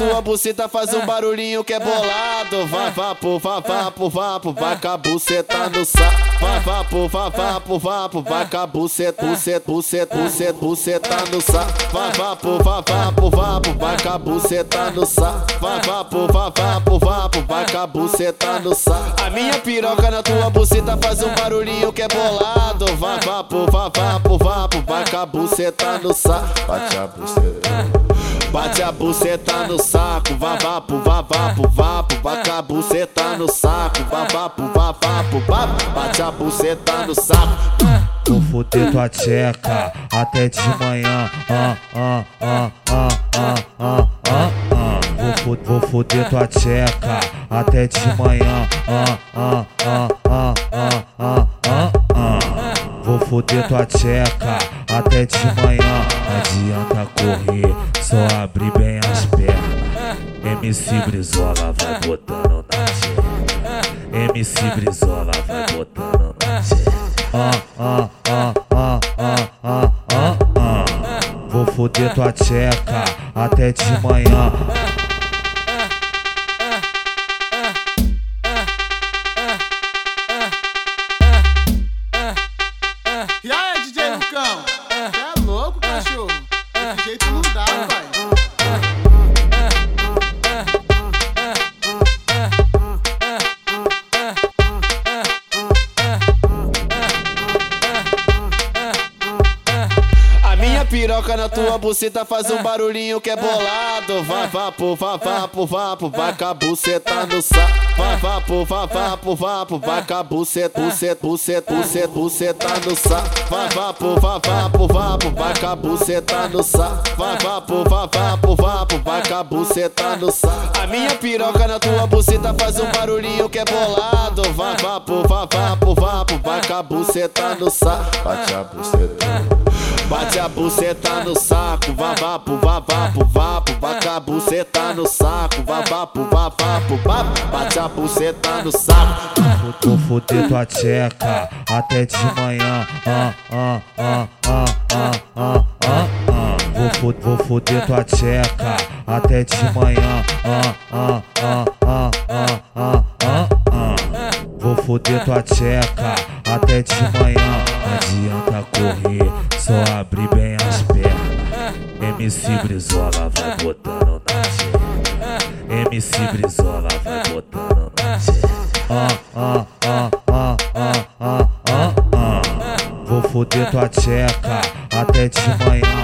tua buceta faz um barulhinho que é bolado. Vai, vapo, vai, vapo, vapo, vai com a buceta no saco. Vai, vapo, vai, vapo, vapo, vai com a buceta, buceta, buceta, buceta, buceta no saco. Vai, vapo, vai, vapo, vapo, vai com a buceta no saco. Vai, vapo, vai, vapo, vapo, vai com a buceta no saco. A minha piroca na tua buceta faz um barulhinho que é bolado. Vai, vapo, vai, vapo, vapo, vai com a buceta no saco. Bate a buceta. Bate a buceta no saco, vá vapo, vá vapo, bate a buceta no saco, vá vapo, vá vapo, bate a buceta no saco. Vou foder tua tcheca até de manhã. Ah, ah, ah, ah, ah, ah, ah, ah. Vou, fo- vou foder tua tcheca até de manhã. Ah, ah, ah, ah, ah, ah, ah, ah. Vou foder tua tcheca até de manhã. Adianta correr, MC Brizola vai botando na tcheca. MC Brizola vai botando na tcheca. Ah, ah, ah, ah, ah, ah, ah, ah. Vou foder tua tcheca até de manhã. Piroca na tua buceta faz um barulhinho que é bolado. Vai, vapo, vai, vapo, vapo, vai com a buceta no saco. Vai, vapo, vai, vapo, vapo, vai com a buceta, buceta, buceta, buceta, buceta no saco. Vai, vapo, vai, vapo, vapo, vai com a buceta no saco. Vai, vapo, vai, vapo, vapo, vai com a buceta no saco. A minha piroca na tua buceta faz um barulhinho que é bolado. Vai, vapo, vai, vapo, vapo, vai com a buceta no saco. Bate a buceta. Bate a buceta no saco, vá vapo, vá vapo, vapo, bate a buceta no saco, vá vapo, vá vapo, vapo, bate a buceta no saco. Vou foder tua tcheca até de manhã. Ah, ah, ah, ah, ah, ah, ah, ah. Vou, fo- vou foder tua tcheca até de manhã. Ah, ah, ah, ah, ah, ah, ah, ah. Foder tua tcheca até de manhã. Adianta correr, só abrir bem as pernas. MC Brizola vai botando na tcheca. MC Brizola vai botando na tcheca. Ah, ah, ah, ah, ah, ah, ah, ah. Vou foder tua tcheca até de manhã.